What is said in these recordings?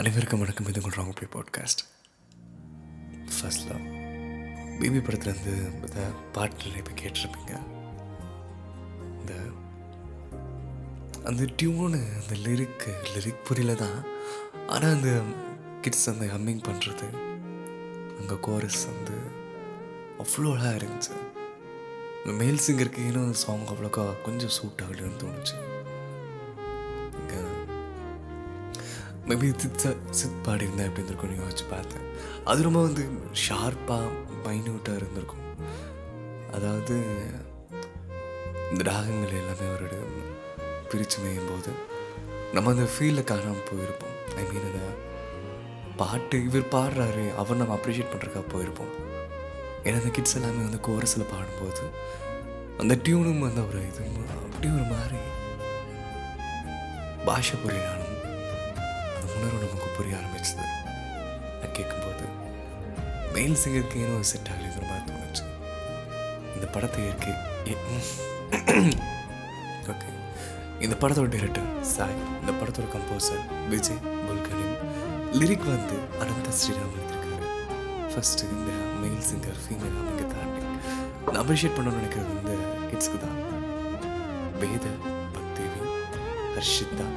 அனைவருக்கும் வணக்கம். இது உங்கள் wrong pay podcast first love baby படத்துலேருந்து இந்த பாட்டில் இப்போ கேட்டிருப்பீங்க. இந்த அந்த டியூனு அந்த லிரிக்கு லிரிக் புரியல தான். ஆனால் அந்த கிட்ஸ் அந்த ஹம்மிங் பண்ணுறது அங்கே கோரஸ் வந்து அவ்வளோ அழகாக இருந்துச்சு. இந்த மேல் சிங்கருக்கு இன்னும் சாங் அவ்வளோக்கா கொஞ்சம் சூட் ஆகலன்னு தோணுச்சு. மேபி சித்த சித் பாடியிருந்தேன் எப்படி இருந்திருக்கும் யோசிச்சு பார்த்தேன். அது ரொம்ப வந்து ஷார்ப்பாக மைன்யூட்டாக இருந்திருக்கும். அதாவது இந்த ராகங்கள் எல்லாமே ஒரு பிரித்து மேயும் போது நம்ம அந்த ஃபீலில் காணாமல் போயிருப்போம். ஐ மீன் அந்த பாட்டு இவர் பாடுறாரு அவர் நம்ம அப்ரிஷியேட் பண்ணுறக்கா போயிருப்போம். ஏன்னா அந்த கிட்ஸ் எல்லாமே வந்து கோரஸில் பாடும்போது அந்த டியூனும் வந்து ஒரு இது அப்படியே ஒரு மாதிரி பாஷை புரியனாலும் உணர்வு நமக்கு புரிய ஆரம்பிச்சது. நான் கேட்கும்போது மெயில் சிங்கருக்கு ஏனோ செட் ஆகலைங்கிற மாதிரி தோணுச்சு. இந்த படத்தை இயற்கை ஓகே இந்த படத்தோட டைரக்டர் சாய். இந்த படத்தோட கம்போசர் விஜய் புல்கனின் லிரிக் வந்து அனந்த ஸ்ரீராம் எழுதியிருக்காரு ஃபர்ஸ்ட் இந்த மெயில் சிங்கர் ஃபீமேல் அவங்க தாண்டி. நான் அப்ரிஷியேட் பண்ணணும்னு நினைக்கிறது இந்த கிட்ஸ்க்கு தான். வேத பக்தேவி ஹர்ஷிதா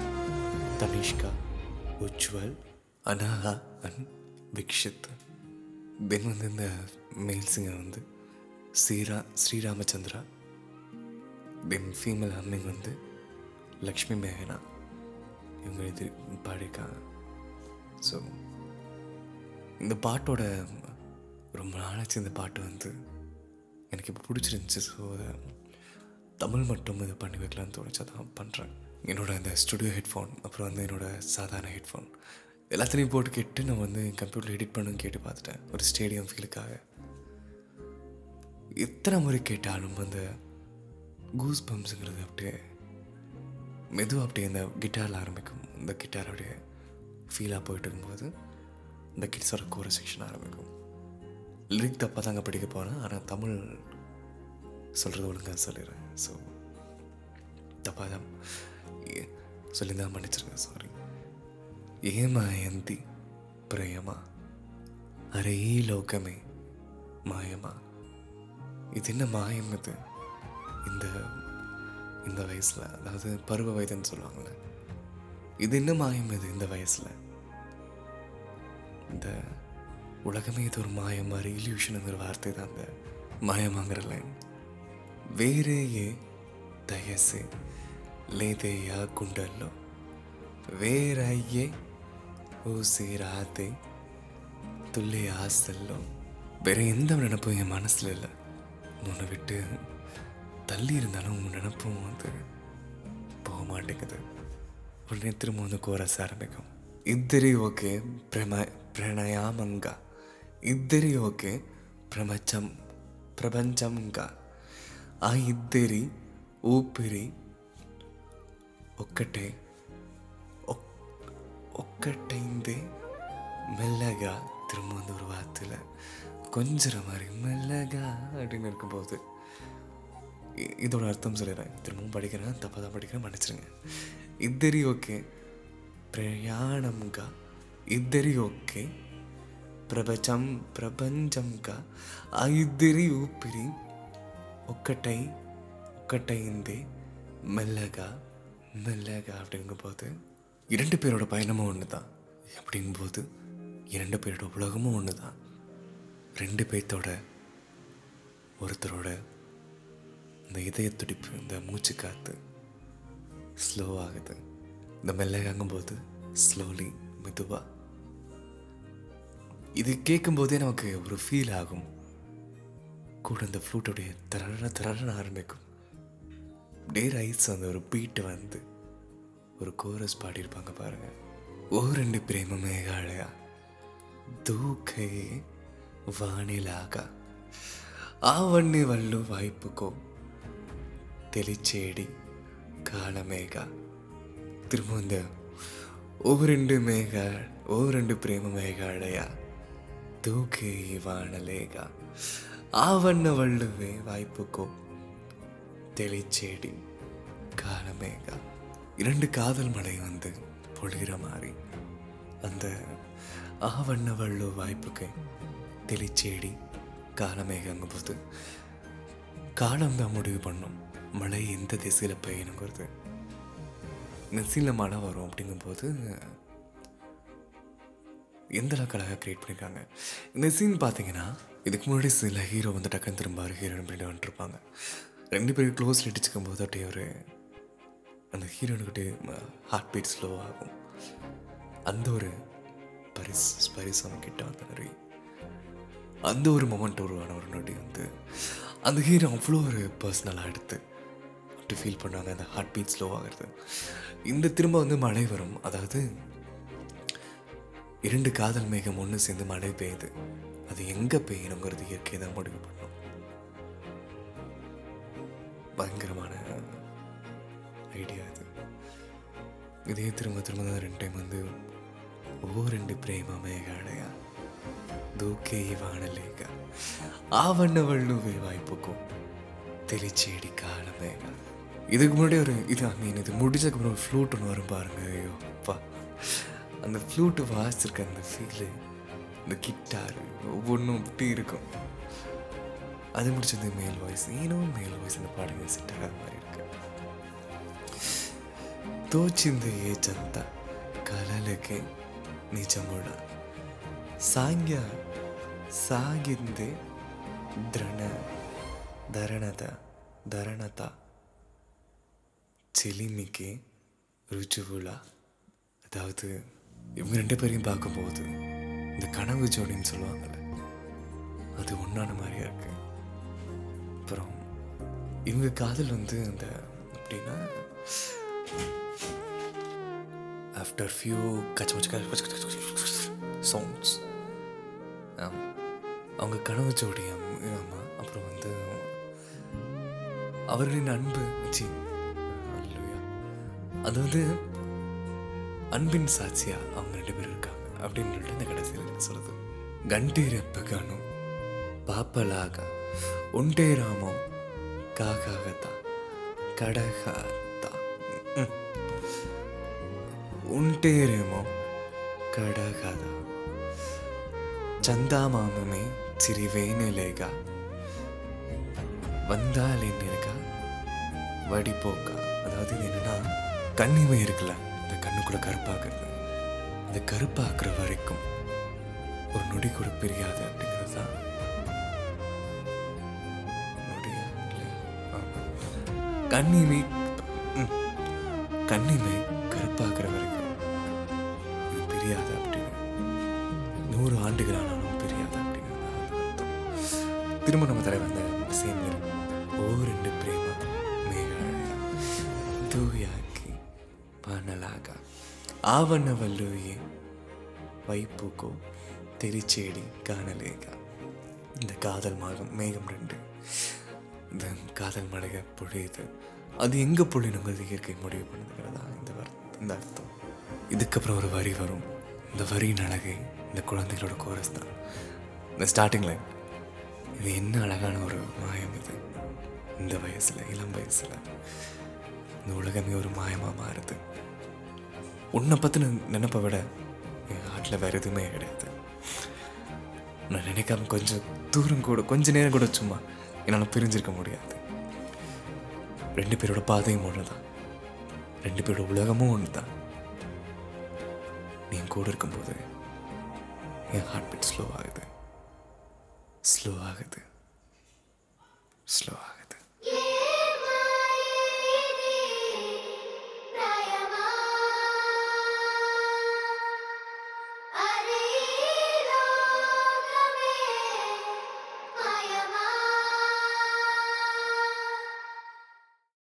தனிஷ்கா உஜ்வல் அனாஹா அண்ட் விக்ஷித். தென் வந்து இந்த மேல் சிங்கர் வந்து ஸ்ரீரா ஸ்ரீராமச்சந்திரா. தென் ஃபீமேல் ஹம்மிங் வந்து லக்ஷ்மி மேகனா. இவங்க இது பாடியிருக்காங்க. ஸோ இந்த பாட்டோட ரொம்ப நாளாச்சு இந்த பாட்டு வந்து. எனக்கு இப்போ பிடிச்சிருந்துச்சி. ஸோ அதை தமிழ் மட்டும் இதை பண்ணி வைக்கலாம்னு தோணுச்சு. அதான் பண்ணுறேன் என்னோடய அந்த ஸ்டுடியோ ஹெட்ஃபோன் அப்புறம் வந்து என்னோட சாதாரண ஹெட்ஃபோன் எல்லாத்துலேயும் போட்டு கேட்டு நான் வந்து என் கம்ப்யூட்டர் எடிட் பண்ணுன்னு கேட்டு பார்த்துட்டேன். ஒரு ஸ்டேடியம் ஃபீலுக்காக எத்தனை முறை கேட்டாலும் அந்த கூஸ் பம்ப்ஸுங்கிறது அப்படியே மெதுவாக அப்படியே இந்த கிட்டாரில் ஆரம்பிக்கும். இந்த கிட்டார் அப்படியே ஃபீலாக போயிட்டு இருக்கும்போது இந்த கிட்ஸோட கோர செக்ஷன் ஆரம்பிக்கும். லிரிக் தப்பாக தாங்க படிக்க போகிறேன் ஆனால் தமிழ் சொல்கிறது ஒழுங்காக சொல்லிடுறேன். ஸோ தப்பாக தான். சொல்லியிருந்தா மன்னிச்சிருங்க சாரி ఏమాయంతి ప్రేమ అరే ఈ లోకమే மாயமா இது என்ன மாயம் இது இந்த இந்த வயசில் அதாவது பருவ வயதுன்னு சொல்லுவாங்கள்ல இது என்ன மாயம் இது இந்த வயசில் இந்த உலகமே இது ஒரு மாயம் மாதிரி இல்யூஷனுங்கிற வார்த்தை தான் அந்த மாயமாங்கிற லைன் వేరే ఏ దయసే లేదేయా గుండెల్లో వేరయ్యే ஊசி ராத்தை துல்லிய ஆசல்லோ வேற எந்த நினப்பும் என் மனசில் இல்லை உன்னை விட்டு தள்ளி இருந்தாலும் உன் நினப்பும் வந்து போக மாட்டேங்குது உடனே திரும்ப வந்து கோரஸ் ஆரம்பிக்கும் ఇద్దరి ఒకే ప్రమ ప్రణయామంగా ఇద్దరి ఒకే ప్రపంచం ప్రపంచంగా ఆ ఇద్దరి ఊపిరి ఒక్కటే ఒక్- ఒక్కటైందే மெல்லகா திரும்ப வந்து ஒரு வார்த்தையில் கொஞ்சிற மாதிரி மெல்லகா அப்படின்னு இருக்கும்போது இ- இதோட அர்த்தம் சொல்லிடுறேன் திரும்பவும் படிக்கிறேன் தப்பாக தான் படிக்கிறேன் மன்னிச்சிருங்க ఇద్దరి ఓకే ప్రయాణంగా ఇద్దరి ఓకే ప్రపంచం ప్రపంచంగా ఆ ఇద్దరి ఊపిరి ఒక్కటై ఒక్కటైంది மெல்லகா மெல்லகா அப்படிங்கும்போது இரண்டு பேரோட பயணமும் ஒன்று தான். அப்படிங்கும்போது இரண்டு பேரோட உலகமும் ஒன்று தான். ரெண்டு பேர்த்தோட ஒருத்தரோட இந்த இதய துடிப்பு இந்த மூச்சு காற்று ஸ்லோ ஆகுது. இந்த மெல்லகாங்கும்போது ஸ்லோலி மெதுவாக இது கேட்கும்போதே நமக்கு ஒரு ஃபீல் ஆகும். கூட இந்த ஃப்ளூட்டோடைய திரள திரளன ஆரம்பிக்கும். டே ரைட்ஸ் அந்த ஒரு பீட்டு வந்து ஒரு கோரஸ் பாடியிருப்பாங்க பாருங்க. ஓ ரெண்டு பிரேம மேகாலயா தூக்கே வானிலாக ஆவண்ணி வல்ಲು வாய்ப்புக்கோ தெளிச்சேடி காலமேகா. திரும்ப அந்த ஓ ரெண்டு மேகா ஓ ரெண்டு பிரேம மேகாலயா தூக்கே வானலேகா ஆவண்ண வள்ளுவே வாய்ப்புக்கோ தெளிச்சேடி. காலமேகா. இரண்டு காதல் மழை வந்து பொழிகிற மாதிரி அந்த ஆவண்ண வள்ளு வாய்ப்புக்கு தெளிச்சேடி காலமேகங்கும் போது காலம் தான் முடிவு பண்ணும். மழை எந்த திசையில் பெய்யணுங்கிறது. நெசியில் மழை வரும் அப்படிங்கும்போது எந்தளவுக்கு அழகாக க்ரியேட் பண்ணியிருக்காங்க இந்த சீன் பார்த்தீங்கன்னா இதுக்கு முன்னாடி சில ஹீரோ வந்து டக்குன்னு திரும்ப ஹீரோயின் பண்ணிட்டு வந்துட்டுருப்பாங்க ரெண்டு பேரும் க்ளோஸில் இடிச்சுக்கும் போது அப்படியே ஒரு அந்த ஹீரோனுக்கிட்டே ஹார்ட் பீட் ஸ்லோ ஆகும். அந்த ஒரு பரிஸ் பரிஸ் கிட்ட அந்த மாதிரி. அந்த ஒரு மொமெண்ட் உருவான ஒரு நொடி வந்து அந்த ஹீரோ அவ்வளோ ஒரு பர்சனலாக எடுத்து அப்படி ஃபீல் பண்ணாங்க அந்த ஹார்ட் பீட் ஸ்லோ ஆகிறது. இந்த திரும்ப வந்து மழை வரும். அதாவது இரண்டு காதல் மேகம் ஒன்று சேர்ந்து மழை பெய்யுது. அது எங்கே பெய்யணுங்கிறது இயற்கை தான் முடிவு பண்ணும். பயங்கரமான ஐடியா இது. இதே திரும்ப திரும்ப தான் ரெண்டு டைம் வந்து ఓ రెండు ప్రేమ మేఘాడగా దూకే వాడలేక ఆవన్నవళ్ళు வாய்ப்புக்கும் தெளிச்சேடி காலமேக இதுக்கு முன்னாடி ஒரு இது ஐ மீன் இது முடிச்சதுக்கப்புறம் ஃப்ளூட் ஒன்று வரும் பாருங்க. ஐயோ அப்பா. அந்த ஃப்ளூட்டு வாசிச்சிருக்க அந்த ஃபீலு இந்த கிட்டாரு ஒவ்வொன்றும் இப்படி இருக்கும். அது முடிச்சது மேல் வாய்ஸ். ஏனோ மேல் வாய்ஸில் பாடுங்க செட் ஆகாத மாதிரி இருக்கு. தோச்சிந்து ஏ ஜந்தா கலலுக்கு நிஜமுட. சாங்கியா ಸಾಗಿಂದೆ ದ್ರಣ ಧರಣದ ಧರಣತ செலிமிக்கு ருச்சுவுலா அதாவது இவங்க ரெண்டு பேரையும் பார்க்கும்போது இந்த கனவு ஜோடின்னு சொல்லுவாங்கள்ல அது ஒன்றான மாதிரியா இருக்குது இவங்க காதல் வந்து அந்த அப்படின்னா ஆஃப்டர் ஃபியூ சாங்ஸ் அவங்க கனவு ஜோடி ஆமாம் அப்புறம் வந்து அவர்களின் அன்பு சி அது வந்து அன்பின் சாட்சியா அவங்க ரெண்டு பேரும் இருக்காங்க அப்படின்னு சொல்லிட்டு அந்த கடைசியில் சொல்லுது கண்டீரப்பு காணும் பாப்பலாக ஒன்டே ராமம் కాకాగత కడగాత ఉంటేరేమో కడగద చందామామమే చిరివేనెలేగా வந்தாலேன்னு வடிப்போக்க அதாவது இது என்னன்னா கண்ணிமை இருக்குல்ல இந்த கண்ணுக்குள்ள கருப்பாக்குறது இந்த கருப்பாக்குற வரைக்கும் ஒரு நொடி கூட பிரியாது அப்படிங்கிறது தான் கண்ணிமை கண்ணிமை கருப்பாக்குற வரைக்கும் இது பிரியாத அப்படின்னு. நூறு ஆண்டுகள் ஆனாலும் பிரியாத அப்படின்னு திரும்ப நம்ம தலைவர் அந்த சேமியர் ஓ ரெண்டு பிரேமா மேகாழ தூயாக்கி பனலாக ஆவண வல்லூயே வைப்புக்கோ திருச்சேடி காணலேகா. இந்த காதல் மாகம் மேகம் ரெண்டு. இந்த காதல் மழைக பொழியுது அது எங்கே பொழியணுங்கிறது இயற்கை முடிவு பண்ணுதுங்கிறதா இந்த இந்த அர்த்தம். இதுக்கப்புறம் ஒரு வரி வரும். இந்த வரியின் அழகை இந்த குழந்தைகளோட கோரஸ் தான் இந்த ஸ்டார்டிங் லைன் இது என்ன அழகான ஒரு மாயம் இது? இந்த வயசில் இளம் வயசில். இந்த உலகமே ஒரு மாயமாக மாறுது. உன்னை பற்றின நினைப்பை விட என் ஹார்ட்ல வேறு எதுவுமே கிடையாது. நான் நினைக்காம கொஞ்சம் தூரம் கூட கொஞ்ச நேரம் கூட சும்மா என்னால் பிரிஞ்சிருக்க முடியாது. ரெண்டு பேரோட பாதையும் ஒன்று தான் ரெண்டு பேரோட உலகமும் ஒன்று தான் நீ என் கூட இருக்கும்போது என் ஹார்ட் பீட் ஸ்லோ ஆகுது. ஸ்லோ ஆகுது. ஸ்லோ ஆகுது.